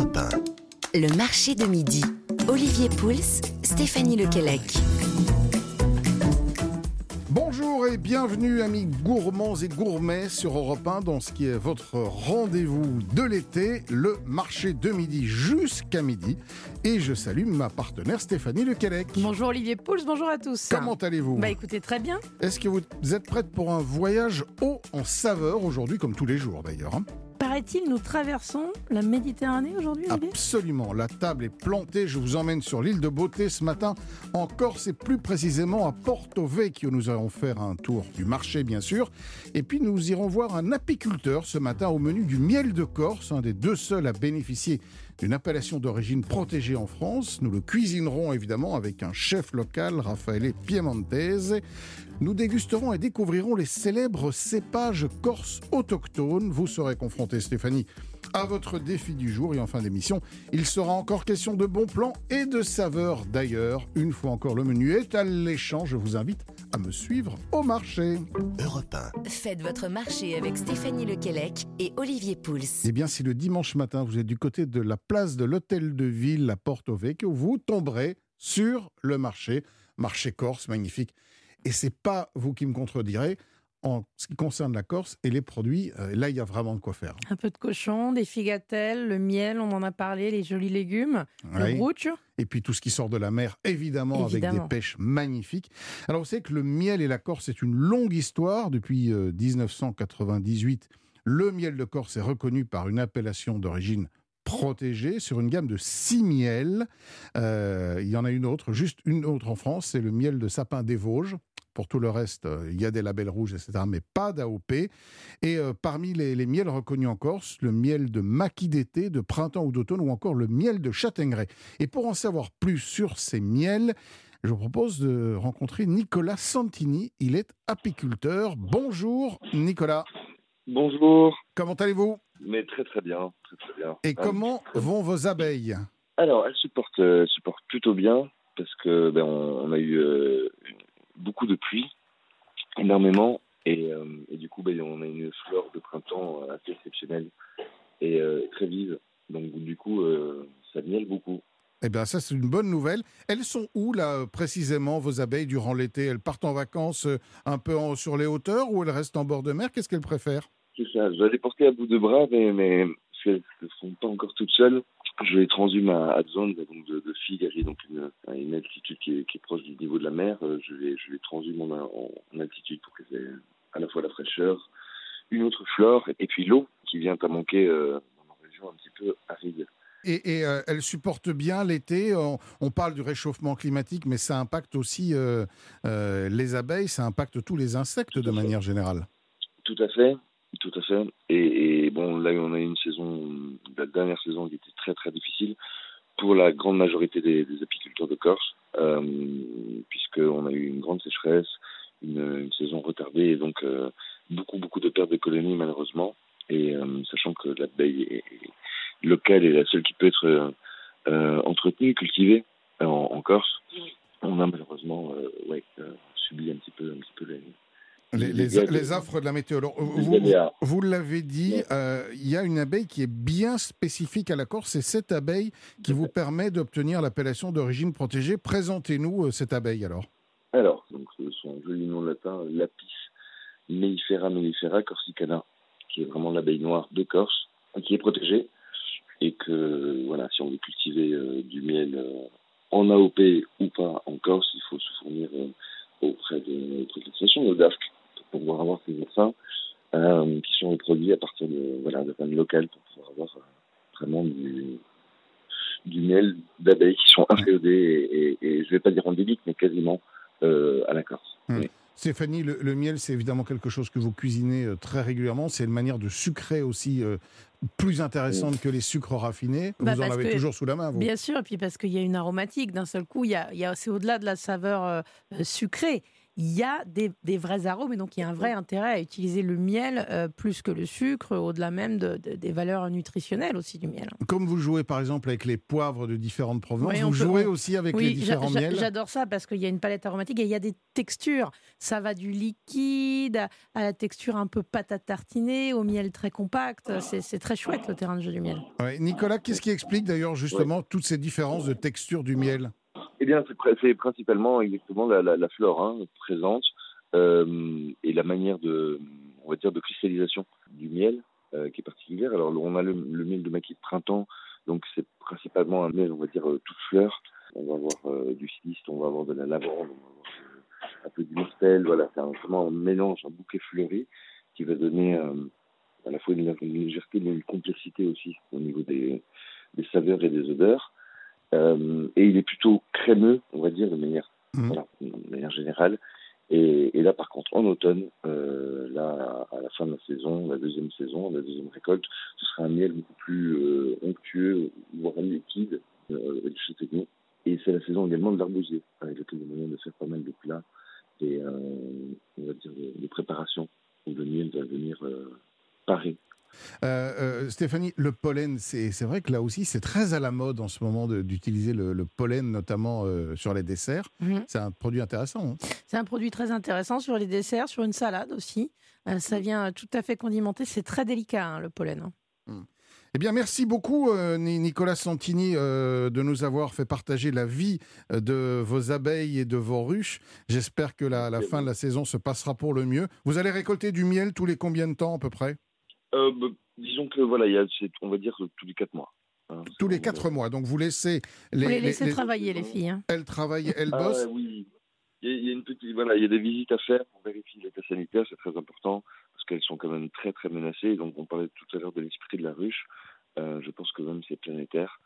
Europe 1. Le marché de midi. Olivier Pouls, Stéphanie Lequelec. Bonjour et bienvenue amis gourmands et gourmets sur Europe 1 dans ce qui est votre rendez-vous de l'été, le marché de midi jusqu'à midi. Et je salue ma partenaire Stéphanie Lequelec. Bonjour Olivier Pouls, bonjour à tous. Comment allez-vous? Bah écoutez, très bien. Est-ce que vous êtes prête pour un voyage haut en saveur aujourd'hui, comme tous les jours d'ailleurs hein? Paraît-il, nous traversons la Méditerranée aujourd'hui, Absolument, la table est plantée. Je vous emmène sur l'île de Beauté ce matin, en Corse et plus précisément à Porto Vecchio. Nous allons faire un tour du marché, bien sûr. Et puis nous irons voir un apiculteur ce matin au menu du miel de Corse, un des deux seuls à bénéficier d'une appellation d'origine protégée en France. Nous le cuisinerons évidemment avec un chef local, Raffaele Piemontese. Nous dégusterons et découvrirons les célèbres cépages corses autochtones. Vous serez confronté, Stéphanie, à votre défi du jour. Et en fin d'émission, il sera encore question de bons plans et de saveurs. D'ailleurs, une fois encore, le menu est alléchant. Je vous invite à me suivre au marché. Europe 1. Faites votre marché avec Stéphanie Lequelec et Olivier Pouls. Eh bien, si le dimanche matin, vous êtes du côté de la place de l'hôtel de ville à Porto Vecchio, vous tomberez sur le marché, marché corse magnifique. Et c'est pas vous qui me contredirez en ce qui concerne la Corse et les produits, euh, là il y a vraiment de quoi faire. Un peu de cochon, des figatelles, le miel, on en a parlé, les jolis légumes, Oui. le brooch. Et puis tout ce qui sort de la mer, évidemment, avec des pêches magnifiques. Alors vous savez que le miel et la Corse, c'est une longue histoire. Depuis euh, 1998, le miel de Corse est reconnu par une appellation d'origine protégée sur une gamme de six miels. Euh, il y en a une autre, juste une autre en France, c'est le miel de sapin des Vosges. Pour tout le reste, euh, il y a des labels rouges, etc., mais pas d'AOP. Et euh, parmi les, les miels reconnus en Corse, le miel de maquis d'été, de printemps ou d'automne, ou encore le miel de châtaigneraie. Et pour en savoir plus sur ces miels, je vous propose de rencontrer Nicolas Santini. Il est apiculteur. Bonjour Nicolas, Bonjour, comment allez-vous? Mais très très bien, très très bien. Et Ah, comment vont vos abeilles? Alors, elles supportent, euh, supportent plutôt bien parce que ben, on, on a eu euh, beaucoup de pluie, énormément, et, euh, et du coup, ben, on a une flore de printemps euh, assez exceptionnelle et euh, très vive. Donc, du coup, ça miel beaucoup. Eh bien, ça, c'est une bonne nouvelle. Elles sont où, là, précisément, vos abeilles, durant l'été? Elles partent en vacances un peu en- sur les hauteurs ou elles restent en bord de mer? Qu'est-ce qu'elles préfèrent? C'est ça, je vais les porter à bout de bras, mais, mais parce qu'elles ne sont pas encore toutes seules. Je les transhume à, à zone donc de, de Figari, donc une, à une altitude qui est, qui est proche du niveau de la mer. Euh, Je les, je les transhume en, en, en altitude pour qu'elles aient à la fois la fraîcheur, une autre flore, et puis l'eau qui vient à manquer euh, dans nos régions un petit peu arides. Et, et, euh, elles supportent bien l'été. On, on parle du réchauffement climatique, mais ça impacte aussi euh, les abeilles, ça impacte tous les insectes de manière générale. Tout à fait, tout à fait. Et, bon, là, on a eu une saison, la dernière saison qui était très très difficile pour la grande majorité des, apiculteurs de Corse, euh, puisqu'on a eu une grande sécheresse, une, saison retardée, et donc euh, beaucoup beaucoup de pertes de colonies malheureusement. Et euh, sachant que l'abeille locale est la seule qui peut être euh, entretenue, cultivée en, en Corse, a malheureusement euh, ouais, euh, subi un petit peu un petit peu les, Les, affres de la météo. Alors, vous, l'avez dit, euh, il y a une abeille qui est bien spécifique à la Corse. C'est cette abeille qui vous permet d'obtenir l'appellation d'origine protégée. Présentez-nous euh, cette abeille alors. Alors, donc son joli nom latin, Lapis mellifera mellifera corsicana, qui est vraiment l'abeille noire de Corse, qui est protégée, et que voilà, si on veut cultiver euh, du miel en AOP ou pas en Corse, il faut se fournir auprès de, de l'association de DAFC pour pouvoir avoir ces oursins euh, qui sont produits à partir de voilà de fermes locales pour pouvoir avoir euh, vraiment du du miel d'abeilles qui sont inféodées et, et, et je vais pas dire endémiques mais quasiment euh, à la Corse. Stéphanie, le, le miel, c'est évidemment quelque chose que vous cuisinez euh, très régulièrement. C'est une manière de sucrer aussi euh, plus intéressante que les sucres raffinés. Bah, vous en parce avez que- toujours sous la main, vous. Bien sûr, et puis parce qu'il y a une aromatique. D'un seul coup, il y a, il y a- c'est au-delà de la saveur euh, euh, sucrée. Il y a des, vrais arômes et donc il y a un vrai intérêt à utiliser le miel euh, plus que le sucre, au-delà même des valeurs nutritionnelles aussi du miel. Comme vous jouez par exemple avec les poivres de différentes provenances, vous jouez aussi avec les différents miels J'adore ça parce qu'il y a une palette aromatique et il y a des textures. Ça va du liquide à la texture un peu pâte à tartiner, au miel très compact. C'est très chouette le terrain de jeu du miel. Nicolas, qu'est-ce qui explique d'ailleurs justement toutes ces différences de texture du miel? Eh bien, c'est principalement exactement la, flore hein, présente euh, et la manière de, on va dire, de cristallisation du miel euh, qui est particulière. Alors, on a le, miel de maquis de printemps, donc c'est principalement un miel, on va dire, euh, toute fleur. On va avoir du siliste, on va avoir de la lavande, on va avoir un peu du myrtelle. Voilà, c'est vraiment un mélange, un bouquet fleuri qui va donner à la fois une, légèreté, mais une complexité aussi au niveau des saveurs et des odeurs. Euh, et il est plutôt crémeux, on va dire, de manière, mmh. voilà, de manière générale. Et, et, là, par contre, en automne, euh, là, à la fin de la saison, la deuxième saison, la deuxième récolte, ce sera un miel beaucoup plus euh, onctueux, voire liquide, euh, du châtaignon. Et c'est la saison également de l'arbousier, avec lequel il y a moyen de faire pas mal de plats et, euh, on va dire, de, de préparation où le miel va venir euh, parer euh, euh, Stéphanie, le pollen, c'est vrai que là aussi, c'est très à la mode en ce moment d'utiliser le, pollen, notamment euh, sur les desserts. Mhm. C'est un produit intéressant. Hein. c'est un produit très intéressant sur les desserts, sur une salade aussi. ça vient tout à fait condimenter. C'est très délicat, hein, le pollen. Hein. Hmm. Eh bien, merci beaucoup, Nicolas Santini, de nous avoir fait partager la vie de vos abeilles et de vos ruches. J'espère que la, la fin de la saison se passera pour le mieux. Vous allez récolter du miel tous les combien de temps à peu près? Euh, bah, disons que voilà, il y a, on va dire tous les quatre mois. Hein, tous les quatre mois. Donc vous laissez les, vous les laissez travailler les filles. Hein. Elles travaillent, elles ah bossent. oui. Il y, a, une petite, voilà, il y a des visites à faire pour vérifier l'état sanitaire, c'est très important parce qu'elles sont quand même très très menacées. Donc on parlait tout à l'heure de l'esprit de la ruche. Euh, je pense que même c'est planétaire.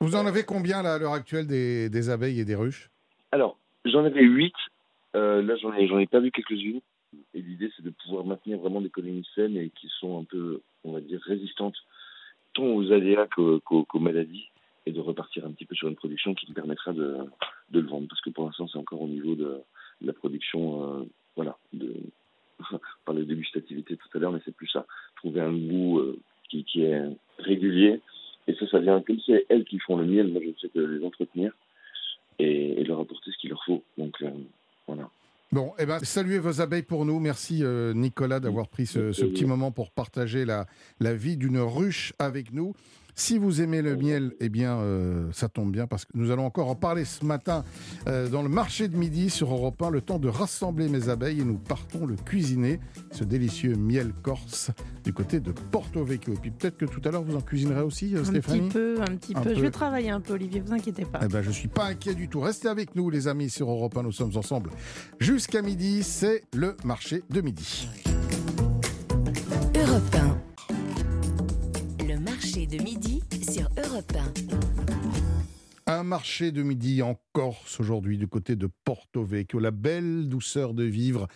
Vous en avez combien là, à l'heure actuelle des, des, abeilles et des ruches? Alors j'en avais huit. Euh, là j'en ai j'en ai pas vu quelques-unes. Et l'idée, c'est de pouvoir maintenir vraiment des colonies saines et qui sont un peu, on va dire, résistantes tant aux aléas qu'aux maladies et de repartir un petit peu sur une production qui nous permettra de, le vendre. Parce que pour l'instant, c'est encore au niveau de, la production, euh, voilà, de, parlait de dégustativité tout à l'heure, mais c'est plus ça. Trouver un goût euh, qui, est régulier. Et ça, ça vient, comme c'est elles qui font le miel, moi je sais que les entretenir et, leur apporter ce qu'il leur faut. Donc euh. Bon, eh ben, saluez vos abeilles pour nous. Merci euh, Nicolas d'avoir pris ce, ce, petit moment pour partager la, la vie d'une ruche avec nous. Si vous aimez le miel, eh bien, euh, ça tombe bien parce que nous allons encore en parler ce matin euh, dans le marché de midi sur Europe 1. Le temps de rassembler mes abeilles et nous partons le cuisiner, ce délicieux miel corse du côté de Porto Vecchio. Et puis peut-être que tout à l'heure vous en cuisinerez aussi, euh, Stéphanie. Un petit peu, un petit peu. Je vais travailler un peu, Olivier. Vous inquiétez pas. Eh ben, je suis pas inquiet du tout. Restez avec nous, les amis, sur Europe 1. Nous sommes ensemble jusqu'à midi. C'est le marché de midi. De midi sur Europe 1. Un marché de midi en Corse aujourd'hui du côté de Porto Vecchio, la belle douceur de vivre,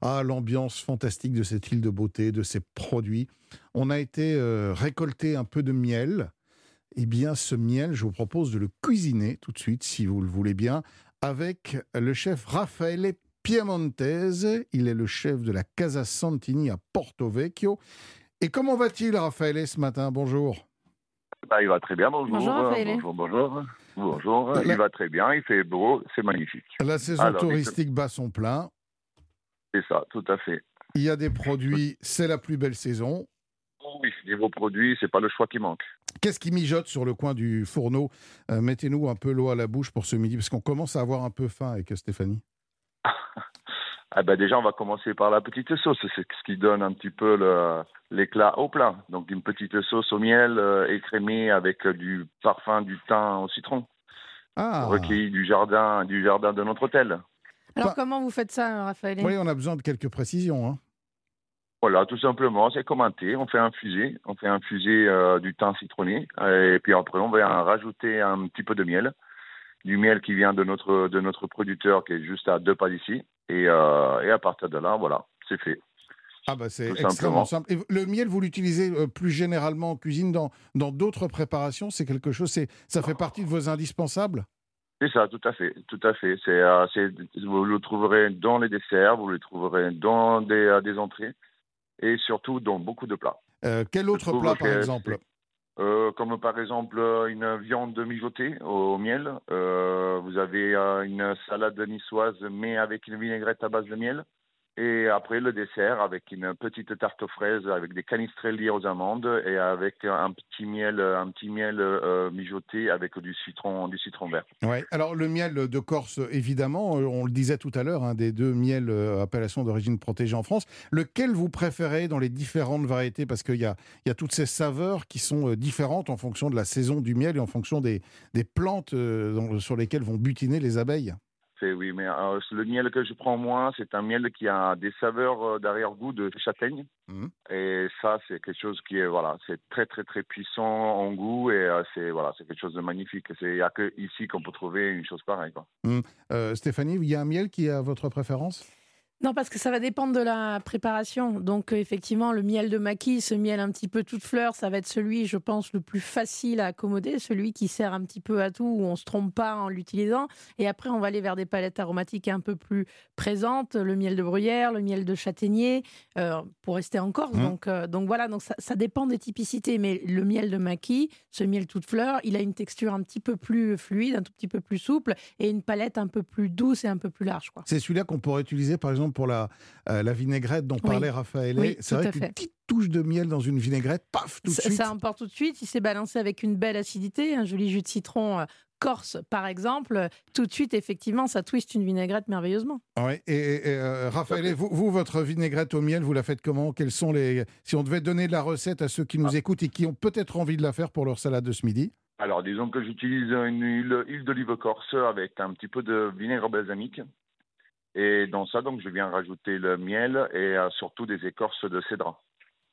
à l'ambiance fantastique de cette île de beauté, de ses produits. On a été euh, récolter un peu de miel. Eh bien, ce miel, je vous propose de le cuisiner tout de suite, si vous le voulez bien, avec le chef Raffaele Piemontese. Il est le chef de la Casa Santini à Porto Vecchio. Et comment va-t-il, Raffaele, ce matin? Bonjour. Bah, il va très bien, bonjour. Bonjour, bonjour, bonjour. Il va très bien, il fait beau, c'est magnifique. La saison touristique bat son plein. C'est ça, tout à fait. Il y a des produits, c'est la plus belle saison. Oui, niveau produits, c'est pas le choix qui manque. Qu'est-ce qui mijote sur le coin du fourneau? Euh, Mettez-nous un peu l'eau à la bouche pour ce midi, parce qu'on commence à avoir un peu faim avec Stéphanie. Ah ben déjà, on va commencer par la petite sauce. C'est ce qui donne un petit peu l'éclat au plat. Donc une petite sauce au miel euh, écrémée avec du parfum du thym au citron. Ah. Recueilli du jardin, du jardin de notre hôtel. Alors comment vous faites ça, Raphaël Oui, on a besoin de quelques précisions. Hein. Voilà, tout simplement, c'est comme un thé. On fait infuser, on fait infuser euh, du thym citronné, et puis après on va rajouter un petit peu de miel, du miel qui vient de notre de notre producteur qui est juste à deux pas d'ici. Euh, et, à partir de là, voilà, c'est fait. Ah bah c'est extrêmement simple. Et le miel, vous l'utilisez euh, plus généralement en cuisine dans dans d'autres préparations? C'est quelque chose, c'est ça fait partie de vos indispensables? C'est ça, tout à fait, tout à fait. C'est, euh, vous le trouverez dans les desserts, vous le trouverez dans des, euh, des entrées et surtout dans beaucoup de plats. Euh, quel autre plat, par exemple? Euh, comme par exemple euh, une viande mijotée au miel. Euh, vous avez euh, une salade niçoise mais avec une vinaigrette à base de miel. Et après le dessert avec une petite tarte aux fraises avec des canistrelli aux amandes et avec un petit miel, un petit miel euh, mijoté avec du citron, du citron vert. Ouais. Alors, le miel de Corse, évidemment, euh, on le disait tout à l'heure, un des deux miels euh, appellation d'origine protégée en France. Lequel vous préférez dans les différentes variétés? Parce qu'il y a, y a toutes ces saveurs qui sont euh, différentes en fonction de la saison du miel et en fonction des, des plantes sur lesquelles vont butiner les abeilles. C'est oui, mais euh, le miel que je prends moi, c'est un miel qui a des saveurs euh, d'arrière-goût de châtaigne. Mhm. Et ça, c'est quelque chose qui est voilà, c'est très très très puissant en goût et euh, c'est voilà, c'est quelque chose de magnifique. C'est il y a que ici qu'on peut trouver une chose pareille. Quoi. Euh, Stéphanie, il y a un miel qui à votre préférence? Non, parce que ça va dépendre de la préparation. Donc, euh, effectivement, le miel de maquis, ce miel un petit peu toute fleur, ça va être celui, je pense, le plus facile à accommoder, celui qui sert un petit peu à tout, où on se trompe pas en l'utilisant. Et après, on va aller vers des palettes aromatiques un peu plus présentes, le miel de bruyère, le miel de châtaignier, euh, pour rester en Corse. Mmh. Donc, euh, donc voilà, donc ça, ça dépend des typicités. Mais le miel de maquis, ce miel toute fleur, il a une texture un petit peu plus fluide, un tout petit peu plus souple, et une palette un peu plus douce et un peu plus large. C'est celui-là qu'on pourrait utiliser, par exemple, pour la, euh, la vinaigrette dont Oui. parlait Raphaël. Oui, c'est vrai qu'une petite touche de miel dans une vinaigrette, paf, tout de ça, suite. ça emporte tout de suite. Il s'est balancé avec une belle acidité, un joli jus de citron euh, corse, par exemple. Tout de suite, effectivement, ça twiste une vinaigrette merveilleusement. Ouais, et, euh, Raphaël, vous, vous, votre vinaigrette au miel, vous la faites comment? Quels sont les Si on devait donner la recette à ceux qui nous écoutent et qui ont peut-être envie de la faire pour leur salade de ce midi? Alors, disons que j'utilise une huile, huile d'olive corse avec un petit peu de vinaigre balsamique. Et dans ça, donc, je viens rajouter le miel et euh, surtout des écorces de cédra.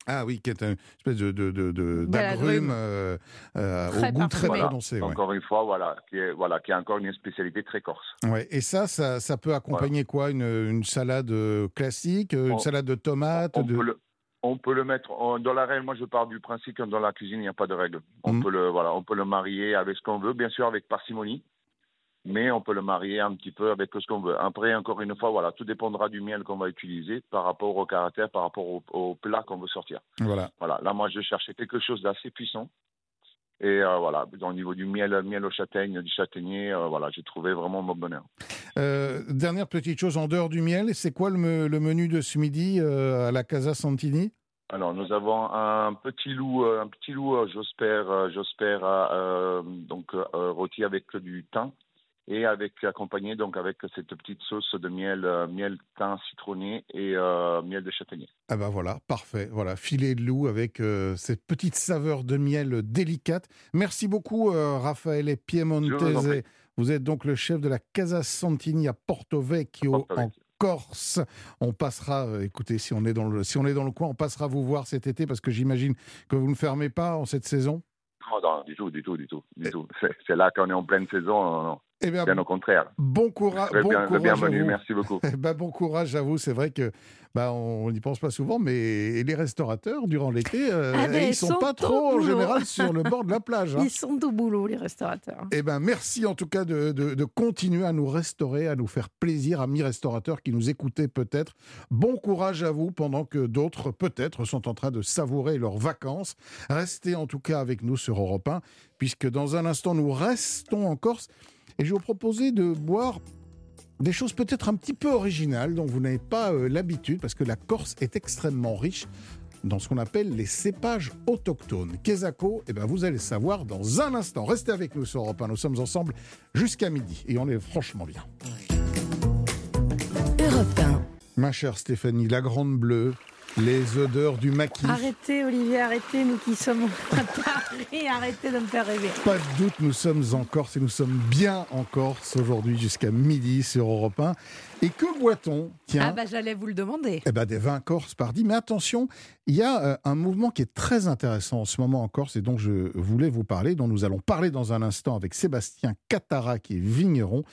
Ah oui, qui est une espèce de, de, euh, euh, au goût très parfumé. prononcé. ouais. Encore une fois, voilà, qui est, voilà, qui est encore une spécialité très corse. Ouais, Et ça, ça, ça peut accompagner quoi une, une salade classique, une On- salade de tomates On de... peut le, on peut le mettre dans la règle. Moi, je pars du principe que dans la cuisine, il n'y a pas de règle. On Mhm. peut le, voilà, on peut le marier avec ce qu'on veut, bien sûr avec parcimonie, mais on peut le marier un petit peu avec ce qu'on veut. Après, encore une fois, voilà, tout dépendra du miel qu'on va utiliser par rapport au caractère, par rapport au, au plat qu'on veut sortir. Voilà. Voilà. Là, moi, je cherchais quelque chose d'assez puissant. Et euh, voilà, au niveau du miel, miel au châtaigne, du châtaignier, euh, voilà, j'ai trouvé vraiment mon bonheur. Euh, dernière petite chose, en dehors du miel, c'est quoi le, me- le menu de ce midi à la Casa Santini? Alors, nous avons un petit loup, un petit loup, j'espère, j'espère, donc rôti avec du thym et avec accompagné donc avec cette petite sauce de miel, euh, miel thym citronné et euh, miel de châtaignier. Ah ben voilà, parfait. Voilà, filet de loup avec euh, cette petite saveur de miel délicate. Merci beaucoup, Raphaël en Piemontese. Vous êtes donc le chef de la Casa Santini à Porto Vecchio, Porto en. Corse. On passera, écoutez, si on, est dans le, si on est dans le coin, on passera vous voir cet été parce que j'imagine que vous ne fermez pas en cette saison? Non, non, du tout, du tout, du tout, du tout. C'est c'est là qu'on est en pleine saison, non, non, Eh bien, bien au contraire. bon, coura- bon bien, courage bienvenue, à vous. merci beaucoup. Eh ben, bon courage à vous. C'est vrai que bah, on n'y pense pas souvent, mais les restaurateurs, durant l'été, euh, Ah ben, ils ils sont, sont pas trop, en général, sur le bord de la plage. hein. Ils sont au boulot, les restaurateurs. Eh ben, merci en tout cas de, de- de continuer à nous restaurer, à nous faire plaisir, amis restaurateurs qui nous écoutez peut-être. Bon courage à vous pendant que d'autres peut-être sont en train de savourer leurs vacances. Restez en tout cas avec nous sur Europe 1, puisque dans un instant nous restons en Corse et je vais vous proposer de boire des choses peut-être un petit peu originales dont vous n'avez pas euh, l'habitude, parce que la Corse est extrêmement riche dans ce qu'on appelle les cépages autochtones. Quesaco, eh ben vous allez savoir dans un instant. Restez avec nous sur Europe 1. Nous sommes ensemble jusqu'à midi et on est franchement bien. Europe 1. Ma chère Stéphanie, la grande bleue, les odeurs du maquis. Arrêtez, Olivier, arrêtez, nous qui sommes à Paris, arrêtez de me faire rêver. Pas de doute, nous sommes en Corse et nous sommes bien en Corse aujourd'hui jusqu'à midi sur Europe 1. Et que boit-on? Tiens. Ah bah j'allais vous le demander. Eh ben, des vins corses pardi. Mais attention, il y a euh, un mouvement qui est très intéressant en ce moment en Corse et dont je voulais vous parler, dont nous allons parler dans un instant avec Sébastien Catara, qui est vigneron.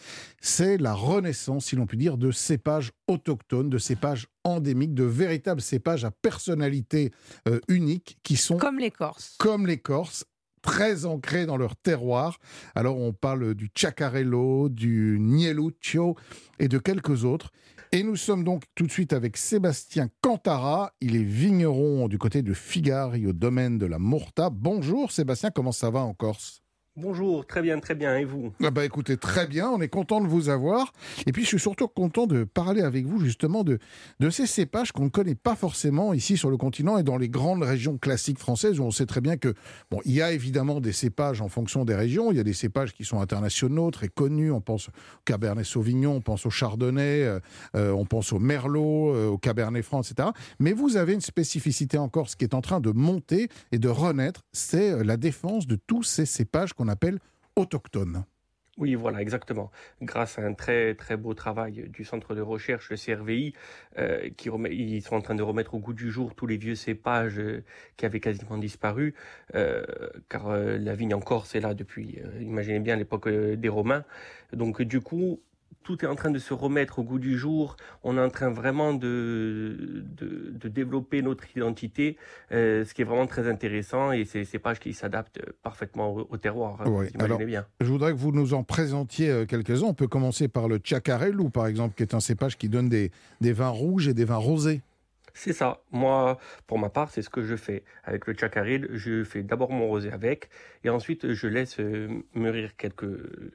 C'est la renaissance, si l'on peut dire, de cépages autochtones, de cépages endémiques, de véritables cépages à personnalité euh, unique qui sont Comme les Corses. comme les Corses, très ancrés dans leur terroir. Alors on parle du Chacarello, du Nieluccio et de quelques autres. Et nous sommes donc tout de suite avec Sébastien Cantara. Il est vigneron du côté de Figari au domaine de la Morta. Bonjour Sébastien, comment ça va en Corse? Bonjour, très bien, très bien. Et vous ah bah Écoutez, très bien, on est content de vous avoir. Et puis je suis surtout content de parler avec vous justement de, de ces cépages qu'on ne connaît pas forcément ici sur le continent et dans les grandes régions classiques françaises où on sait très bien que, bon, il y a évidemment des cépages en fonction des régions. Il y a des cépages qui sont internationaux, très connus. On pense au Cabernet Sauvignon, on pense au Chardonnay, euh, euh, on pense au Merlot, euh, au Cabernet Franc, etc. Mais vous avez une spécificité encore, ce qui est en train de monter et de renaître, c'est la défense de tous ces cépages qu'on appelle autochtones. Oui, voilà, exactement. Grâce à un très très beau travail du centre de recherche, le CRVI, euh, qui ils sont en train de remettre au goût du jour tous les vieux cépages euh, qui avaient quasiment disparu, euh, car la vigne en Corse est là depuis, imaginez bien, l'époque des Romains. Donc du coup, tout est en train de se remettre au goût du jour. On est en train vraiment de, de, développer notre identité, euh, ce qui est vraiment très intéressant et c'est ces pages qui s'adaptent parfaitement au, terroir. Hein, Alors, bien. Je voudrais que vous nous en présentiez euh, quelques-uns. On peut commencer par le Chacarello, par exemple, qui est un cépage qui donne des, des vins rouges et des vins rosés. C'est ça. Moi, pour ma part, c'est ce que je fais. Avec le chacaril, je fais d'abord mon rosé avec, et ensuite je laisse euh, mûrir quelques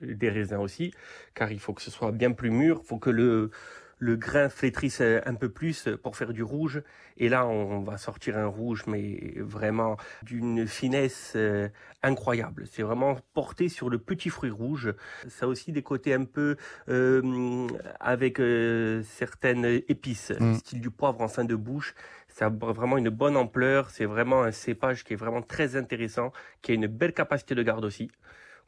des raisins aussi, car il faut que ce soit bien plus mûr, faut que le le grain flétrisse un peu plus pour faire du rouge. Et là, on va sortir un rouge, mais vraiment d'une finesse euh, incroyable. C'est vraiment porté sur le petit fruit rouge. Ça a aussi des côtés un peu euh, avec euh, certaines épices, mm. style du poivre en fin de bouche. Ça a vraiment une bonne ampleur. C'est vraiment un cépage qui est vraiment très intéressant, qui a une belle capacité de garde aussi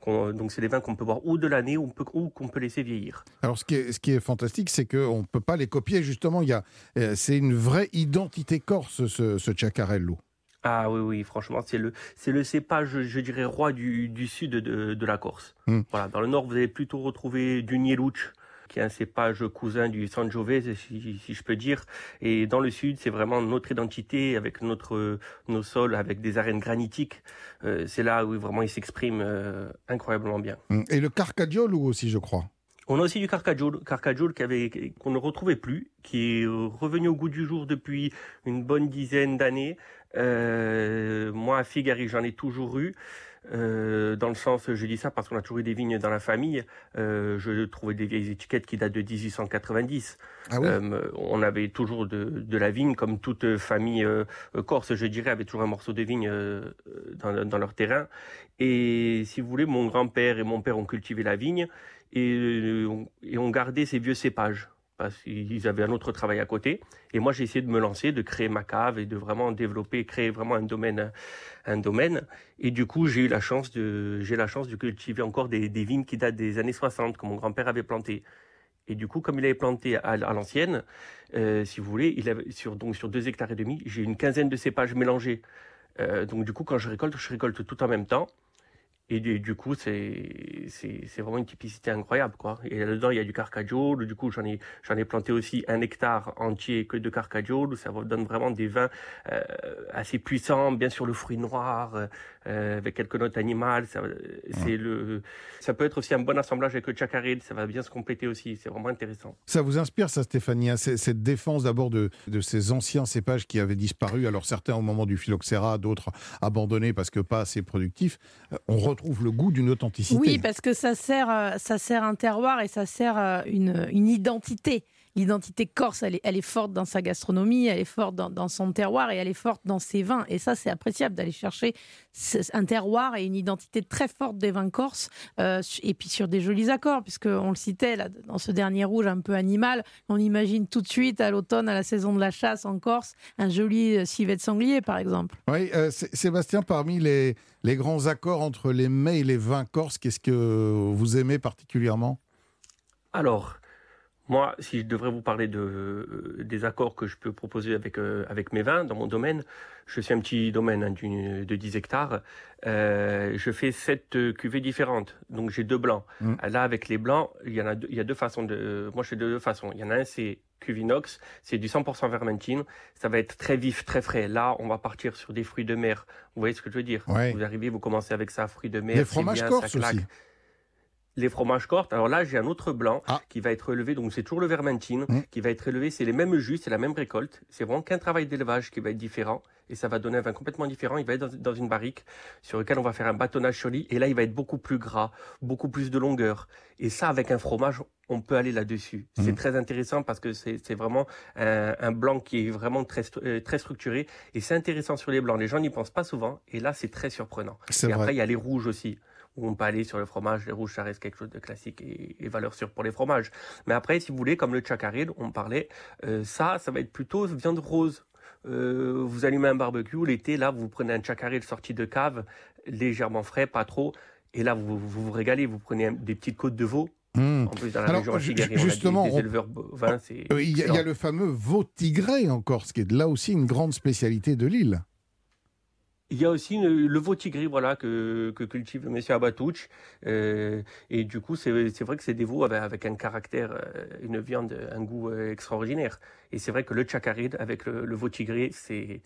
donc c'est des vins qu'on peut boire ou de l'année ou, qu'on peut laisser vieillir. Alors ce qui est, ce qui est fantastique, c'est qu'on ne peut pas les copier. Justement, il euh, c'est une vraie identité corse, ce, ce Ciacarello. Ah oui, oui, franchement, c'est le, c'est le cépage, je dirais, roi du, du sud de, de la Corse. Hmm. Voilà, dans le nord, vous allez plutôt retrouver du Nieluch, qui est un cépage cousin du Sangiovese, si, si je peux dire. Et dans le sud, c'est vraiment notre identité avec notre nos sols, avec des arènes granitiques. Euh, c'est là où vraiment il s'exprime euh, incroyablement bien. Et le Carcaggiolo aussi, je crois. On a aussi du Carcaggiolo, Carcaggiolo qu'on ne retrouvait plus, qui est revenu au goût du jour depuis une bonne dizaine d'années. Euh, moi, à Figari, j'en ai toujours eu. Euh, dans le sens, je dis ça parce qu'on a toujours eu des vignes dans la famille. Euh, je trouvais des vieilles étiquettes qui datent de 1890. Ah euh, on avait toujours de, de, la vigne, comme toute famille corse, je dirais, avait toujours un morceau de vigne dans, dans, leur terrain. Et si vous voulez, mon grand-père et mon père ont cultivé la vigne et, et ont gardé ces vieux cépages parce qu'ils avaient un autre travail à côté. Et moi, j'ai essayé de me lancer, de créer ma cave et de vraiment développer, créer vraiment un domaine, un domaine. Et du coup, j'ai eu la chance de, j'ai la chance de cultiver encore des, vignes qui datent des années 60, que mon grand-père avait planté. Et du coup, comme il avait planté à, l'ancienne, euh, si vous voulez, il avait sur donc sur deux hectares et demi, j'ai une quinzaine de cépages mélangés. Euh, donc du coup, quand je récolte, je récolte tout en même temps. Et du, coup, c'est, vraiment une typicité incroyable, quoi. Et là-dedans, il y a du carcajol. Du coup, j'en ai, j'en ai planté aussi un hectare entier que de carcajol. Ça donne vraiment des vins euh, assez puissants, bien sûr le fruit noir, euh, avec quelques notes animales. Ça, c'est le, ça peut être aussi un bon assemblage avec le chacaril. Ça va bien se compléter aussi. C'est vraiment intéressant. Ça vous inspire, ça, Stéphanie, hein, cette défense d'abord de, de ces anciens cépages qui avaient disparu. Alors certains au moment du phylloxéra, d'autres abandonnés parce que pas assez productifs. Euh, on retrouve trouve le goût d'une authenticité. Oui, parce que ça sert, euh, ça sert un terroir et ça sert euh, une identité. L'identité corse, elle est, elle est, forte dans sa gastronomie, elle est forte dans, son terroir et elle est forte dans ses vins. Et ça, c'est appréciable d'aller chercher un terroir et une identité très forte des vins corses. Euh, et puis sur des jolis accords, puisqu'on le citait là, dans ce dernier rouge un peu animal, on imagine tout de suite à l'automne, à la saison de la chasse en Corse, un joli civet de sanglier, par exemple. Oui, Sébastien, parmi les, les grands accords entre les mets et les vins corses, qu'est-ce que vous aimez particulièrement? Alors, moi, si je devrais vous parler de, euh, des accords que je peux proposer avec, euh, avec mes vins dans mon domaine, je suis un petit domaine hein, de 10 hectares. Euh, je fais sept cuvées différentes. Donc j'ai deux blancs. Mmh. Là, avec les blancs, il y, en a deux, il y a deux façons de. Moi, je fais deux façons. Il y en a un, c'est Cuvinox, c'est du 100% vermentine. Ça va être très vif, très frais. Là, on va partir sur des fruits de mer. Vous voyez ce que je veux dire? Vous arrivez, vous commencez avec ça, fruits de mer. Les fromages corses aussi. Les fromages cortes. Alors là, j'ai un autre blanc ah. qui va être élevé. Donc c'est toujours le vermentine mmh. qui va être élevé. C'est les mêmes jus, c'est la même récolte. C'est vraiment qu'un travail d'élevage qui va être différent et ça va donner un vin complètement différent. Il va être dans, une barrique sur lequel on va faire un bâtonnage sur lit et là il va être beaucoup plus gras, beaucoup plus de longueur. Et ça avec un fromage, on peut aller là-dessus. C'est mmh. très intéressant parce que c'est vraiment un, blanc qui est vraiment très, euh, très structuré et c'est intéressant sur les blancs. Les gens n'y pensent pas souvent et là c'est très surprenant. Et après il y a les rouges aussi où on peut aller sur le fromage. Les rouges, ça reste quelque chose de classique et, valeur sûre pour les fromages. Mais après, si vous voulez, comme le chacaride, on parlait, euh, ça, ça va être plutôt viande rose. Euh, vous allumez un barbecue, l'été, là, vous prenez un chacaril sorti de cave, légèrement frais, pas trop, et là, vous vous, régalez, vous prenez des petites côtes de veau, hmm. En plus, dans la région justement, des, éleveurs bovins. Euh, il y, a le fameux veau tigré en Corse, qui est là aussi une grande spécialité de l'île. Il y a aussi le veau tigri, voilà, que, cultive M. Abatouch. Euh, et du coup, c'est vrai que c'est des veaux avec, un caractère, euh, une viande, un goût euh, extraordinaire. Et c'est vrai que le chacaride avec le, le veau tigri, c'est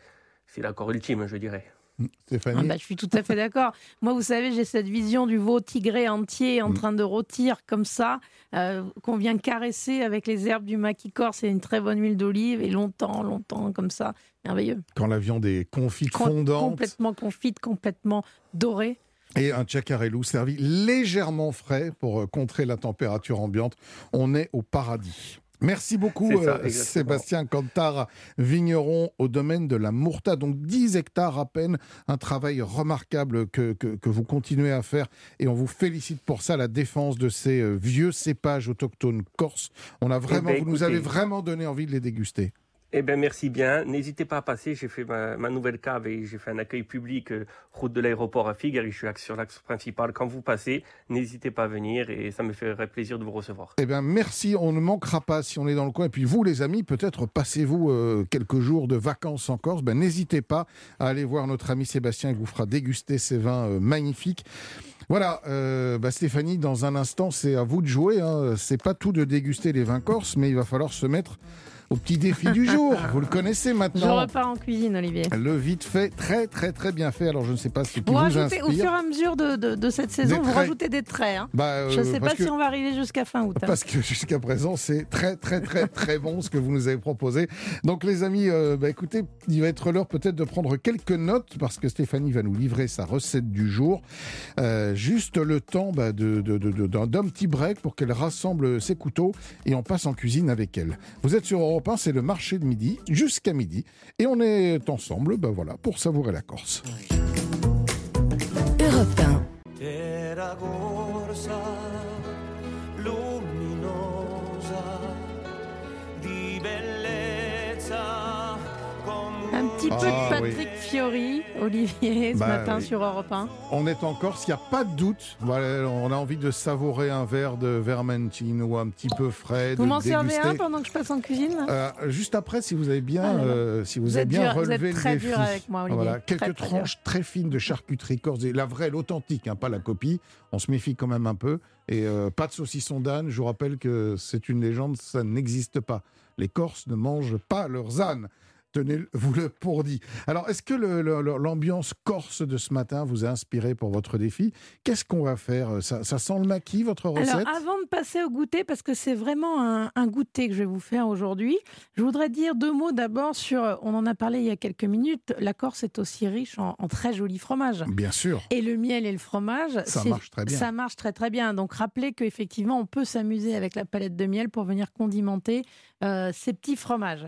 l'accord ultime, je dirais. Ah bah, je suis tout à fait d'accord. Moi, vous savez, j'ai cette vision du veau tigré entier en mm. train de rôtir comme ça, euh, qu'on vient caresser avec les herbes du maquis corse et une très bonne huile d'olive, et longtemps, longtemps, comme ça. Merveilleux. Quand la viande est confite, fondante. Complètement confite, complètement dorée. Et un chacarello servi légèrement frais pour euh, contrer la température ambiante. On est au paradis. Merci beaucoup euh, Sébastien Cantar, vigneron au domaine de la Mourta, donc 10 hectares à peine, un travail remarquable que, que, vous continuez à faire et on vous félicite pour ça, la défense de ces euh, vieux cépages autochtones corses. On a eh ben, vous nous avez vraiment donné envie de les déguster. Eh bien, merci bien. N'hésitez pas à passer. J'ai fait ma, nouvelle cave et j'ai fait un accueil public euh, route de l'aéroport à Figueres. Je suis sur l'axe principal. Quand vous passez, n'hésitez pas à venir et ça me ferait plaisir de vous recevoir. Eh bien, merci. On ne manquera pas si on est dans le coin. Et puis vous, les amis, peut-être passez-vous euh, quelques jours de vacances en Corse. Ben, n'hésitez pas à aller voir notre ami Sébastien qui vous fera déguster ces vins euh, magnifiques. Voilà, bah, Stéphanie, dans un instant, c'est à vous de jouer. Hein. C'est pas tout de déguster les vins corses, mais il va falloir se mettre au petit défi du jour. Vous le connaissez maintenant. Je repars en cuisine, Olivier. Le vite fait, très très très bien fait. Alors je ne sais pas ce qui vous, vous inspire. Au fur et à mesure de, de, cette saison, vous rajoutez des traits. Hein. Bah, euh, je ne sais pas si on va arriver jusqu'à fin août. Hein. Parce que jusqu'à présent, c'est très très très très bon ce que vous nous avez proposé. Donc les amis, euh, bah, écoutez, il va être l'heure peut-être de prendre quelques notes parce que Stéphanie va nous livrer sa recette du jour. Euh, juste le temps bah, d'un petit break pour qu'elle rassemble ses couteaux et on passe en cuisine avec elle. Vous êtes sur Europe 1, c'est le marché de midi jusqu'à midi. Et on est ensemble ben voilà, pour savourer la Corse. Europe 1. Petit peu de ah, Patrick Fiori, Olivier, ce bah matin sur Europe 1. On est en Corse, il n'y a pas de doute. Voilà, on a envie de savourer un verre de vermentine ou un petit peu frais. Vous m'en servez un pendant que je passe en cuisine? Euh, Juste après, si vous avez bien, ah euh, si vous, avez bien relevé vous êtes très dur avec moi, Olivier. Voilà, quelques tranches très, fines de charcuterie corse, la vraie, l'authentique, hein, pas la copie. On se méfie quand même un peu. Et euh, pas de saucisson d'âne. Je vous rappelle que c'est une légende, ça n'existe pas. Les Corses ne mangent pas leurs ânes. Tenez-vous le pour dit. Alors, est-ce que l'ambiance corse de ce matin vous a inspiré pour votre défi? Qu'est-ce qu'on va faire? Ça, sent le maquis, votre recette? Alors, avant de passer au goûter, parce que c'est vraiment un, goûter que je vais vous faire aujourd'hui, je voudrais dire deux mots d'abord sur, on en a parlé il y a quelques minutes, la Corse est aussi riche en, très jolis fromages. Bien sûr. Et le miel et le fromage, ça marche très bien. Ça marche très très bien. Donc, rappelez qu'effectivement, on peut s'amuser avec la palette de miel pour venir condimenter euh, ces petits fromages.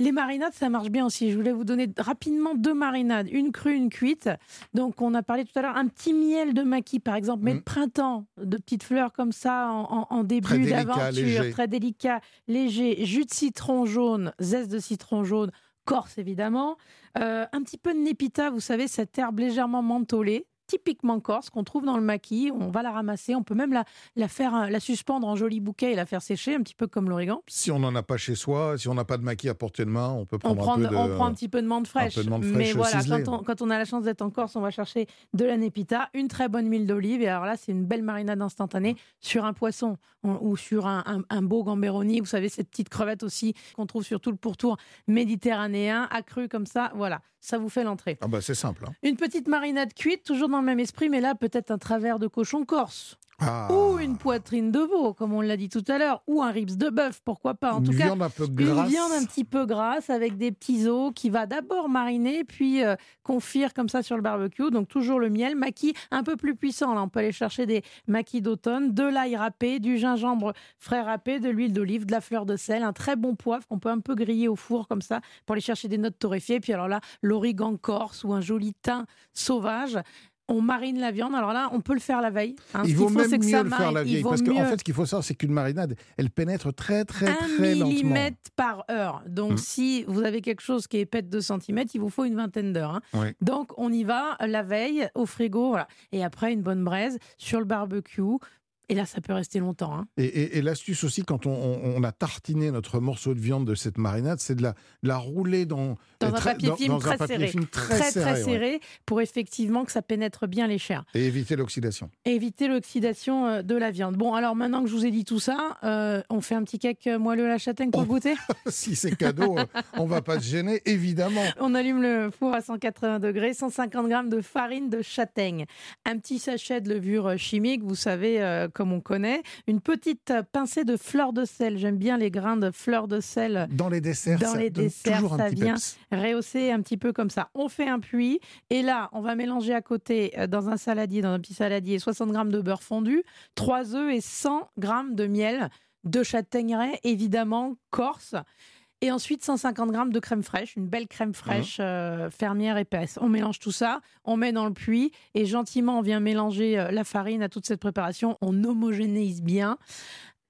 Les marinades, ça marche bien aussi. Je voulais vous donner rapidement deux marinades, une crue, une cuite. Donc, on a parlé tout à l'heure, un petit miel de maquis, par exemple, mais de mm. printemps, de petites fleurs comme ça en, début d'aventure, très délicat, léger, jus de citron jaune, zeste de citron jaune, Corse évidemment, euh, un petit peu de népita, vous savez, cette herbe légèrement mentholée, typiquement corse qu'on trouve dans le maquis. On va la ramasser, on peut même la, la faire, la suspendre en joli bouquet et la faire sécher, un petit peu comme l'origan. Si on n'en a pas chez soi, si on n'a pas de maquis à portée de main, on peut prendre on prend, un peu de... On prend un petit peu de menthe fraîche. peu de menthe Mais voilà, quand on, quand on a la chance d'être en Corse, on va chercher de la népita, une très bonne huile d'olive. Et alors là, c'est une belle marinade instantanée sur un poisson on- ou sur un, un- un beau gamberoni. Vous savez, cette petite crevette aussi qu'on trouve sur tout le pourtour méditerranéen, accru comme ça. Voilà, ça vous fait l'entrée. Ah bah c'est simple. hein. Une petite marinade cuite, toujours dans le même esprit, mais là, peut-être un travers de cochon corse. Ah, Ou une poitrine de veau, comme on l'a dit tout à l'heure. Ou un ribs de bœuf, pourquoi pas. En une tout cas, viande un peu une grasse. viande un petit peu grasse avec des petits os qui va d'abord mariner puis euh, confire comme ça sur le barbecue. Donc toujours le miel, maquis un peu plus puissant. Là, on peut aller chercher des maquis d'automne, de l'ail râpé, du gingembre frais râpé, de l'huile d'olive, de la fleur de sel, un très bon poivre qu'on peut un peu griller au four comme ça pour aller chercher des notes torréfiées. Puis alors là, l'origan corse ou un joli thym sauvage. On marine la viande. Alors là, on peut le faire la veille. hein. Il vaut même mieux le faire la vaut Parce qu'en mieux fait, ce qu'il faut savoir, c'est qu'une marinade, elle pénètre très, très, un très lentement. millimètre par heure. Donc, Mm. si vous avez quelque chose qui est épais de 2 cm, il vous faut une vingtaine d'heures. hein. Oui. Donc, on y va la veille au frigo. Voilà. Et après, une bonne braise sur le barbecue. Et là, ça peut rester longtemps. hein. Et, et- et l'astuce aussi, quand on, on- on a tartiné notre morceau de viande de cette marinade, c'est de la, de la rouler dans, Dans un très- papier dans- film dans un très papier serré. film très, Très, serré, très ouais. serré pour effectivement que ça pénètre bien les chairs. Et éviter l'oxydation. Éviter l'oxydation euh, de la viande. Bon, alors maintenant que je vous ai dit tout ça, euh, on fait un petit cake euh, moelleux à la châtaigne pour Oh. goûter? Si c'est cadeau, on va pas se gêner, évidemment. On allume le four à 180 degrés, 150 grammes de farine de châtaigne, un petit sachet de levure chimique, vous savez, euh, comme on connaît, une petite pincée de fleur de sel. J'aime bien les grains de fleur de sel Dans les desserts, Dans ça les desserts, ça vient. peps. rehaussé un petit peu comme ça. On fait un puits et là, on va mélanger à côté euh, dans un saladier, dans un petit saladier, 60 grammes de beurre fondu, 3 œufs et 100 grammes de miel, de châtaigneraie, évidemment, corse. Et ensuite, 150 grammes de crème fraîche, une belle crème fraîche euh, fermière épaisse. On mélange tout ça, on met dans le puits et gentiment, on vient mélanger euh, la farine à toute cette préparation. On homogénéise bien.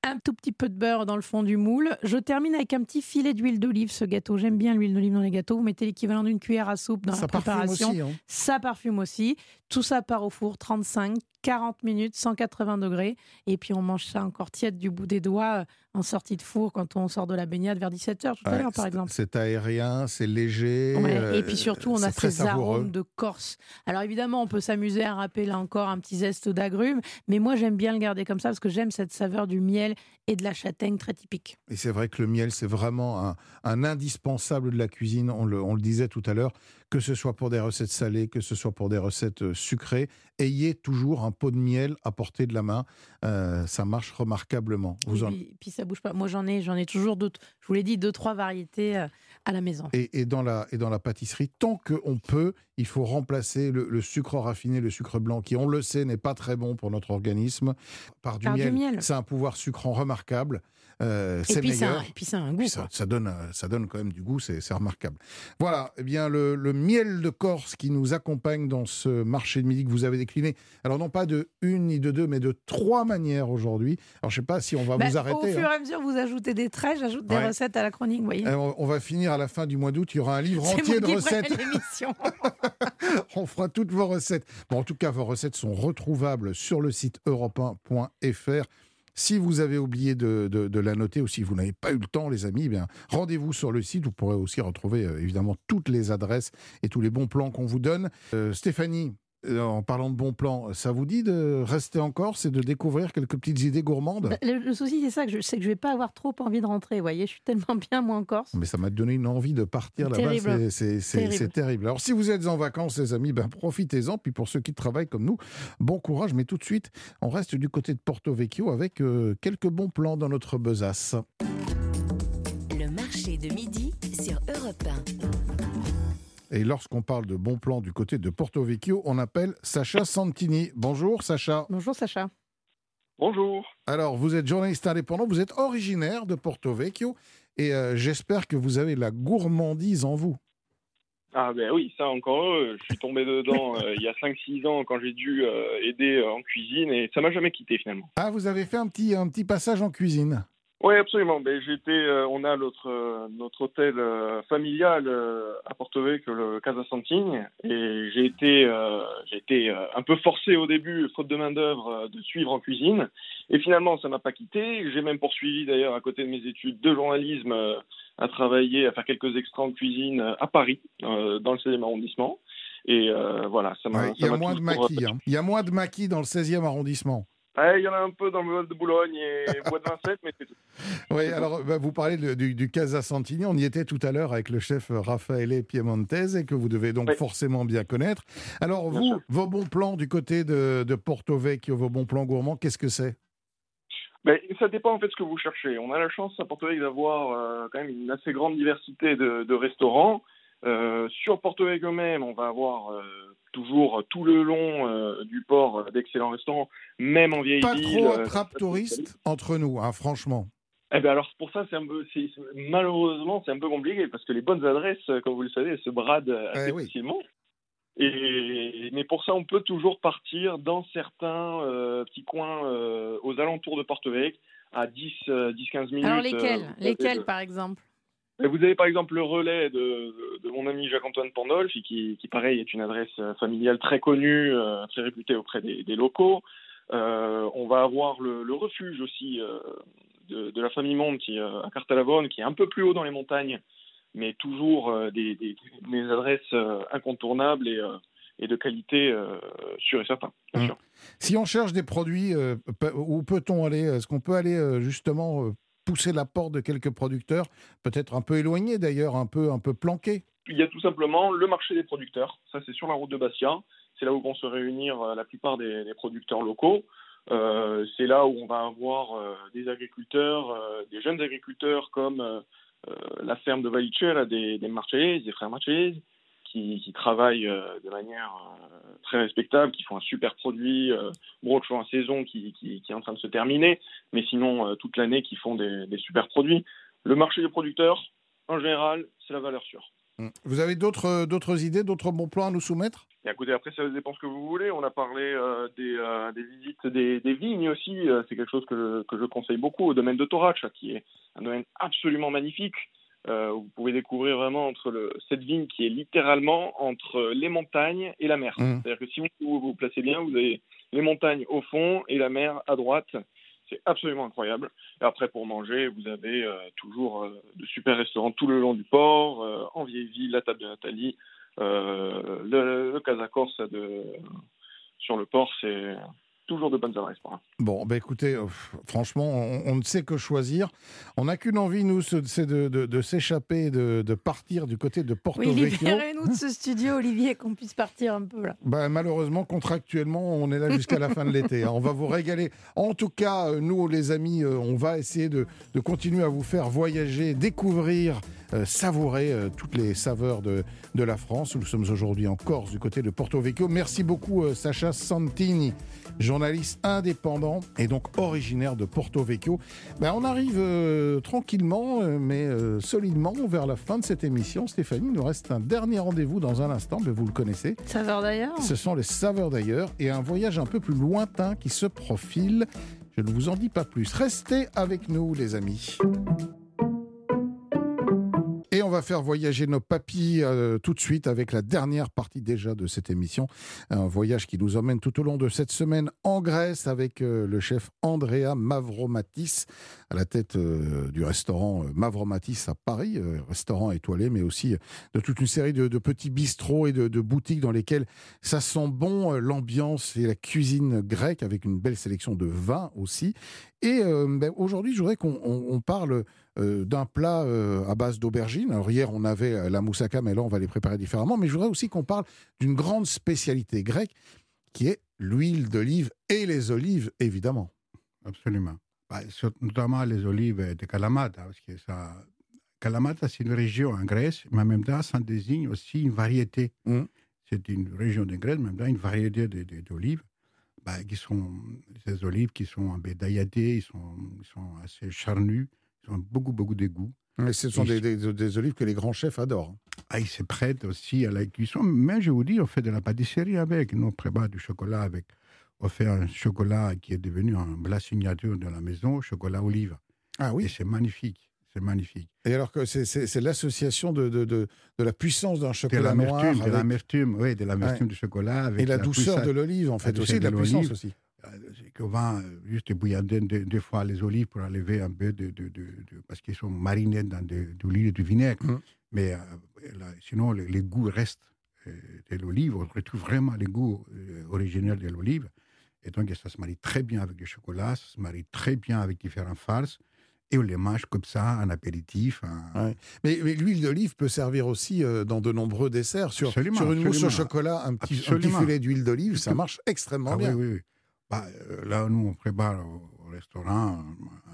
Un tout petit peu de beurre dans le fond du moule. Je termine avec un petit filet d'huile d'olive, ce gâteau. J'aime bien l'huile d'olive dans les gâteaux. Vous mettez l'équivalent d'une cuillère à soupe dans Ça la parfume préparation. aussi. hein. Ça parfume aussi. Tout ça part au four 35, 40 minutes, 180 degrés. Et puis on mange ça encore tiède du bout des doigts euh, en sortie de four quand on sort de la baignade vers 17h tout à l'heure, par exemple. C'est aérien, c'est léger. Ouais, euh, et puis surtout, on a ces arômes de Corse. Alors évidemment, on peut s'amuser à râper là encore un petit zeste d'agrumes, mais moi j'aime bien le garder comme ça parce que j'aime cette saveur du miel et de la châtaigne très typique. Et c'est vrai que le miel, c'est vraiment un, un indispensable de la cuisine. On le, on le disait tout à l'heure, que ce soit pour des recettes salées, que ce soit pour des recettes euh, sucrées, ayez toujours un pot de miel à portée de la main. Euh, ça marche remarquablement. Vous en- puis, puis ça bouge pas. Moi j'en ai, j'en ai toujours d'autres. Je vous l'ai dit, deux trois variétés euh, à la maison. et, et dans la, et dans la pâtisserie, tant qu'on peut, il faut remplacer le, le sucre raffiné, le sucre blanc, qui, on le sait, n'est pas très bon pour notre organisme, par du Par du miel. miel. C'est un pouvoir sucrant remarquable. Euh, Et c'est puis, ça, et puis ça a un goût. Ça, donne, euh, ça donne quand même du goût, c'est remarquable. Voilà, eh bien le, le miel de Corse qui nous accompagne dans ce marché de midi que vous avez décliné. Alors non pas de une ni de deux, mais de trois manières aujourd'hui. Alors je sais pas si on va Bah, vous au arrêter. fur hein. et à mesure, vous ajoutez des traits, j'ajoute des Ouais. recettes à la chronique, voyez. Euh, on- on va finir à la fin du mois d'août. Il y aura un livre entier de recettes. On fera toutes vos recettes. Bon, en tout cas, vos recettes sont retrouvables sur le site europe1.fr. Si vous avez oublié de, la noter ou si vous n'avez pas eu le temps, les amis, eh rendez-vous sur le site. Vous pourrez aussi retrouver euh, évidemment toutes les adresses et tous les bons plans qu'on vous donne. Euh, Stéphanie, en parlant de bons plans, ça vous dit de rester en Corse et de découvrir quelques petites idées gourmandes? Bah, Le, le souci, c'est ça, que je sais que je vais pas avoir trop envie de rentrer. Vous voyez, je suis tellement bien, moi, en Corse. Mais ça m'a donné une envie de partir là-bas. Terrible. C'est- C'est c'est- Terrible. c'est terrible. Alors, si vous êtes en vacances, les amis, ben, profitez-en. Puis pour ceux qui travaillent comme nous, bon courage. Mais tout de suite, on reste du côté de Porto Vecchio avec euh, quelques bons plans dans notre besace. Le marché de midi sur Europe 1. Et lorsqu'on parle de bons plans du côté de Porto Vecchio, on appelle Sacha Santini. Bonjour, Sacha. Bonjour, Sacha. Bonjour. Alors, vous êtes journaliste indépendant, vous êtes originaire de Porto Vecchio. Et euh, j'espère que vous avez la gourmandise en vous. Ah ben oui, ça encore, je suis tombé dedans euh, il y a 5-6 ans quand j'ai dû euh, aider euh, en cuisine et ça m'a jamais quitté finalement. Ah, vous avez fait un petit, un petit passage en cuisine. Oui, absolument. Ben, j'étais, euh, on a notre, euh, notre hôtel euh, familial à Porto Vecchio, le Casa Santigne, et j'ai été, j'ai été un peu forcé au début, faute de main d'œuvre, de suivre en cuisine. Et finalement, ça m'a pas quitté. J'ai même poursuivi d'ailleurs à côté de mes études de journalisme à travailler, à faire quelques extraits en cuisine à Paris, dans le 16e arrondissement. Et voilà, ça m'a. Il y a moins de maquis. Hein. Il y a moins de maquis dans le 16e arrondissement. Il y en a un peu dans le Val de Boulogne et Bois de Vincennes, mais c'est tout. Oui, alors bah, vous parlez du, du, Casa Santini. On y était tout à l'heure avec le chef Raffaele Piemontese, que vous devez donc forcément bien connaître. Alors, vous, vos bons plans du côté de, de Porto Vecchio, vos bons plans gourmands, qu'est-ce que c'est? Ben, ça dépend en fait de ce que vous cherchez. On a la chance à Porto Vecchio d'avoir euh, quand même une assez grande diversité de, de restaurants. Euh, sur Porto Vecchio même, on va avoir euh, toujours tout le long euh, du port d'excellents restaurants, même en vieille Pas trop attrape touriste entre nous, hein, franchement. Eh bien alors pour ça, c'est un peu, malheureusement, c'est un peu compliqué parce que les bonnes adresses, comme vous le savez, elles se bradent assez eh facilement. Et, mais pour ça, on peut toujours partir dans certains petits coins aux alentours de Porto Vecchio à 10-15 minutes. Alors lesquels? Lesquels, par exemple? Vous avez par exemple le relais de, de mon ami Jacques-Antoine Pandolf, qui, qui, pareil est une adresse euh, familiale très connue, euh, très réputée auprès des, des locaux. Euh, on va avoir le, le refuge aussi euh, de, de, la famille Monde qui, à Cartalavone, qui est un peu plus haut dans les montagnes, mais toujours des, des, des, adresses incontournables et, et de qualité sûre et certain. Bien mmh. sûr. Si on cherche des produits, où peut-on aller? Est-ce qu'on peut aller justement pousser la porte de quelques producteurs, peut-être un peu éloignés d'ailleurs, un peu, un peu planqués Il y a tout simplement le marché des producteurs. Ça, c'est sur la route de Bastia. C'est là où vont se réunir euh, la plupart des, producteurs locaux. Euh, c'est là où on va avoir euh, des agriculteurs, des jeunes agriculteurs comme la ferme de Valicella, des, des des frères Marchés, qui, travaillent euh, de manière euh, très respectable, qui font un super produit, euh, Brocho en saison qui, qui, qui, est en train de se terminer, mais sinon toute l'année qui font des, des super produits. Le marché des producteurs, en général, c'est la valeur sûre. Hum. Vous avez d'autres d'autres idées, d'autres bons plans à nous soumettre? Et écoutez, après, ça dépend ce que vous voulez. On a parlé des, des, visites des, des vignes aussi. c'est quelque chose que je, que je conseille beaucoup au domaine de Torac, qui est un domaine absolument magnifique. Euh, vous pouvez découvrir vraiment entre le, cette vigne qui est littéralement entre les montagnes et la mer. Mmh. C'est-à-dire que si vous, vous placez bien, vous avez les montagnes au fond et la mer à droite. C'est absolument incroyable. Et après, pour manger, vous avez euh, toujours euh, de super restaurants tout le long du port, en vieille ville, la table de Nathalie, le, le Casa Corse de, sur le port, c'est toujours de bonnes adresses. Bon, ben écoutez, euh, franchement, on, ne sait que choisir. On n'a qu'une envie, nous, c'est de, de, s'échapper, de, de, partir du côté de Porto oui, Vecchio. nous de ce studio, Olivier, qu'on puisse partir un peu là. Ben, malheureusement, contractuellement, on est là jusqu'à la fin de l'été. Hein. On va vous régaler. En tout cas, euh, nous, les amis, euh, on va essayer de, continuer à vous faire voyager, découvrir savourer toutes les saveurs de, de la France. Nous sommes aujourd'hui en Corse, du côté de Porto Vecchio. Merci beaucoup, Sacha Santini journaliste indépendant et donc originaire de Porto Vecchio. Ben, on arrive euh, tranquillement, euh, mais euh, solidement vers la fin de cette émission. Stéphanie, il nous reste un dernier rendez-vous dans un instant, mais vous le connaissez. Saveurs d'ailleurs Ce sont les saveurs d'ailleurs et un voyage un peu plus lointain qui se profile. Je ne vous en dis pas plus. Restez avec nous, les amis va faire voyager nos papilles euh, tout de suite avec la dernière partie déjà de cette émission. Un voyage qui nous emmène tout au long de cette semaine en Grèce avec euh, le chef Andrea Mavromatis à la tête euh, du restaurant Mavromatis à Paris, restaurant étoilé, mais aussi de toute une série de, petits bistrots et de, boutiques dans lesquels ça sent bon l'ambiance et la cuisine grecque avec une belle sélection de vins aussi. Et ben, aujourd'hui, je voudrais qu'on parle euh, d'un plat euh, à base d'aubergine. Alors hier, on avait euh, la moussaka, mais là, on va les préparer différemment. Mais je voudrais aussi qu'on parle d'une grande spécialité grecque qui est l'huile d'olive et les olives, évidemment. Absolument. Bah, notamment les olives de Kalamata, parce que ça... Kalamata, c'est une région en Grèce, mais en même temps, ça désigne aussi une variété. Mmh. C'est une région de Grèce, mais en même temps, une variété d'olives. Bah, qui sont ces olives qui sont embédaillatées, ils sont, ils sont assez charnues, ils ont beaucoup, beaucoup de goût. Mais ce sont des, des, olives que les grands chefs adorent. Ah, ils se prêtent aussi à la cuisson. Mais je vous dis, on fait de la pâtisserie avec. Nous, on prépare du chocolat avec. On fait un chocolat qui est devenu un plat signature de la maison, chocolat olive. Ah oui. Et c'est magnifique. C'est magnifique. Et alors que c'est l'association de, de, de, de, la puissance d'un chocolat noir. De l'amertume, oui, de l'amertume du chocolat. Avec et la, douceur de l'olive, en fait, aussi, de la puissance aussi. Euh, qu'on va juste bouillanter deux, fois les olives pour enlever un peu de. de, de parce qu'ils sont marinés dans de, l'huile et du vinaigre. Mmh. Mais euh, sinon, les, goûts restent euh, de l'olive. On retrouve vraiment les goûts originels de l'olive. Et donc, ça se marie très bien avec le chocolat, ça se marie très bien avec différentes farces. Et on les mange comme ça, en apéritif. Mais, l'huile d'olive peut servir aussi dans de nombreux desserts. Sur, sur une mousse au chocolat, un petit, filet d'huile d'olive, ça marche extrêmement ah bien. Oui, oui. Bah, euh, là, nous, on prépare au, restaurant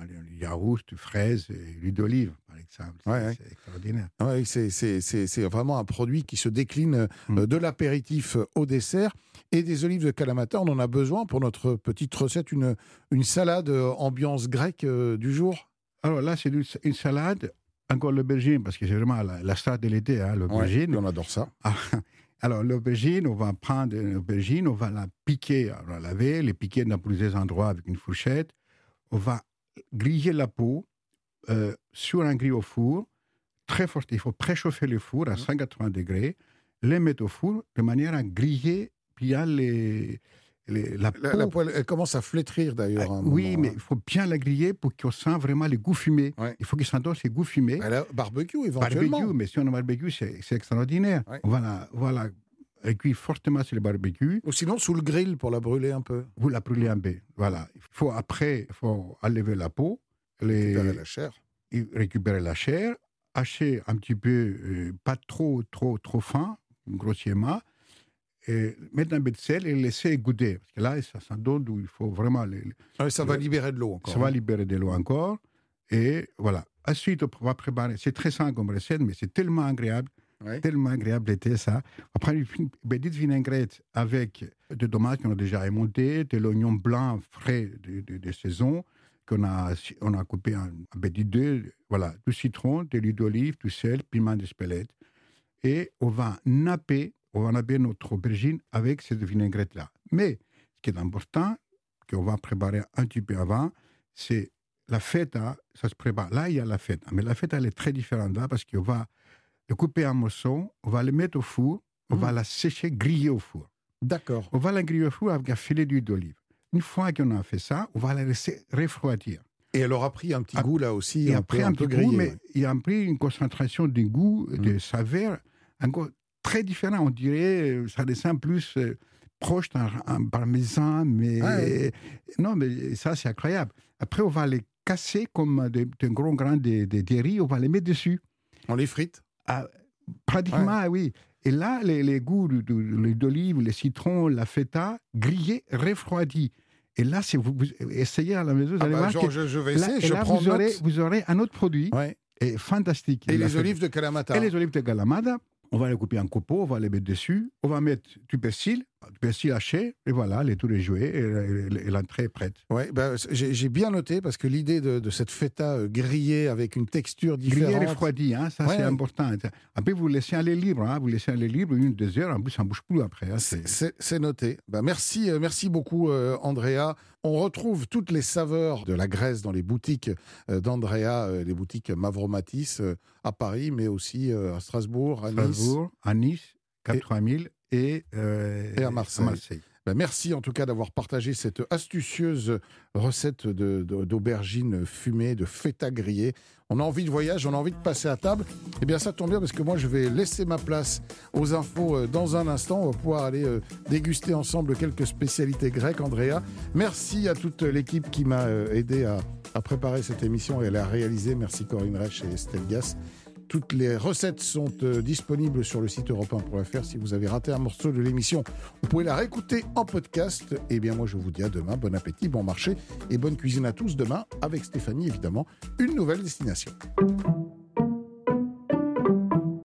un yaourt, fraises et l'huile d'olive, par exemple. C'est extraordinaire. Ouais, c'est vraiment un produit qui se décline euh, mm. de l'apéritif au dessert. Et des olives de Kalamata, on en a besoin pour notre petite recette, une, une salade euh, ambiance grecque du jour Alors là, c'est une, salade, encore l'aubergine, parce que c'est vraiment la, la salade de l'été, hein, l'aubergine. on adore ça. Alors, l'aubergine, on va prendre l'aubergine, on va la piquer, on va la laver, les piquer dans plusieurs endroits avec une fourchette. On va griller la peau euh, sur un grill au four, très fort. Il faut préchauffer le four à 180 mmh. degrés, les mettre au four de manière à griller bien les, la, poêle, elle commence à flétrir d'ailleurs. Ah, oui, mais hein. il faut bien la griller pour qu'on sent vraiment les goûts fumés. Il faut qu'il sente ces goûts fumés. Elle barbecue éventuellement. Barbecue, mais si on a barbecue, c'est extraordinaire. Voilà, voilà. Elle cuit fortement sur le barbecue. Ou sinon sous le grill pour la brûler un peu. Vous la brûlez un peu. Voilà. Il faut après, il faut enlever la peau. Les... Récupérer la chair. Récupérer la chair. Hacher un petit peu, euh, pas trop, trop, trop fin, grossièrement et mettre un peu de sel et laisser goûter. Parce que là, ça, ça donne où il faut vraiment. Les, ah ça va libérer de l'eau encore. Ça va hein. libérer de l'eau encore. Et voilà. Ensuite, on va préparer. C'est très simple comme recette, mais c'est tellement agréable. Tellement agréable d'été, ça. On prend une petite vinaigrette avec des tomates qu'on a déjà émontées, de l'oignon blanc frais de, saison, qu'on a, on a coupé en, petit deux. Voilà, du citron, de l'huile d'olive, du sel, piment d'espelette. Et on va napper on va bien notre aubergine avec cette vinaigrette-là. Mais ce qui est important, qu'on va préparer un petit peu avant, c'est la fête, ça se prépare. Là, il y a la fête. Mais la fête, elle est très différente là parce qu'on va le couper en morceaux, on va le mettre au four, on va mmh. la sécher, griller au four. D'accord. On va la griller au four avec un filet d'huile d'olive. Une fois qu'on a fait ça, on va la laisser refroidir. Et elle aura pris un petit goût là aussi. Il a pris un, petit goût, mais il a pris une concentration de goût, de mmh. saveur encore très différent. On dirait, euh, ça descend plus euh, proche d'un parmesan, mais ah non, mais ça c'est incroyable. Après, on va les casser comme des, gros grains de, de, riz, on va les mettre dessus. On les frite ah, Pratiquement, oui. Et là, les, les goûts d'olive, les citrons, la feta, grillés, refroidis. Et là, si vous, essayez à la maison, vous ah allez bah, voir. je, je, vais essayer, je prends vous, aurez, vous aurez un autre produit. Et fantastique. Et, les olives de Kalamata. Et les olives de Kalamata. On va les couper en copeaux, on va les mettre dessus. On va mettre du persil, persil haché, et voilà, les, tous les jouets, et, l'entrée est prête. Ouais, ben, j'ai bien noté parce que l'idée de, cette feta euh, grillée avec une texture différente. Grillée refroidie, hein, ça c'est important. Après, vous laissez aller libre, hein, vous laissez aller libre une, deux heures, en plus, ça ne bouge plus après. Hein, c'est noté. Ben, merci, euh, merci beaucoup, euh, Andrea. On retrouve toutes les saveurs de la Grèce dans les boutiques d'Andrea, les boutiques Mavromatis à Paris, mais aussi à Strasbourg, à Nice. Strasbourg, à Nice, 8000 et, euh, et à Marseille. Ben, merci en tout cas d'avoir partagé cette astucieuse recette d'aubergines fumées, de feta grillée. On a envie de voyage, on a envie de passer à table. Eh bien, ça tombe bien parce que moi, je vais laisser ma place aux infos euh, dans un instant. On va pouvoir aller euh, déguster ensemble quelques spécialités grecques, Andrea. Merci à toute l'équipe qui m'a aidé à, à, préparer cette émission et à la réaliser. Merci Corinne Reich et Estelle Gass. Toutes les recettes sont euh, disponibles sur le site europe Si vous avez raté un morceau de l'émission, vous pouvez la réécouter en podcast. Et eh bien, moi, je vous dis à demain. Bon appétit, bon marché et bonne cuisine à tous. Demain, avec Stéphanie, évidemment, une nouvelle destination.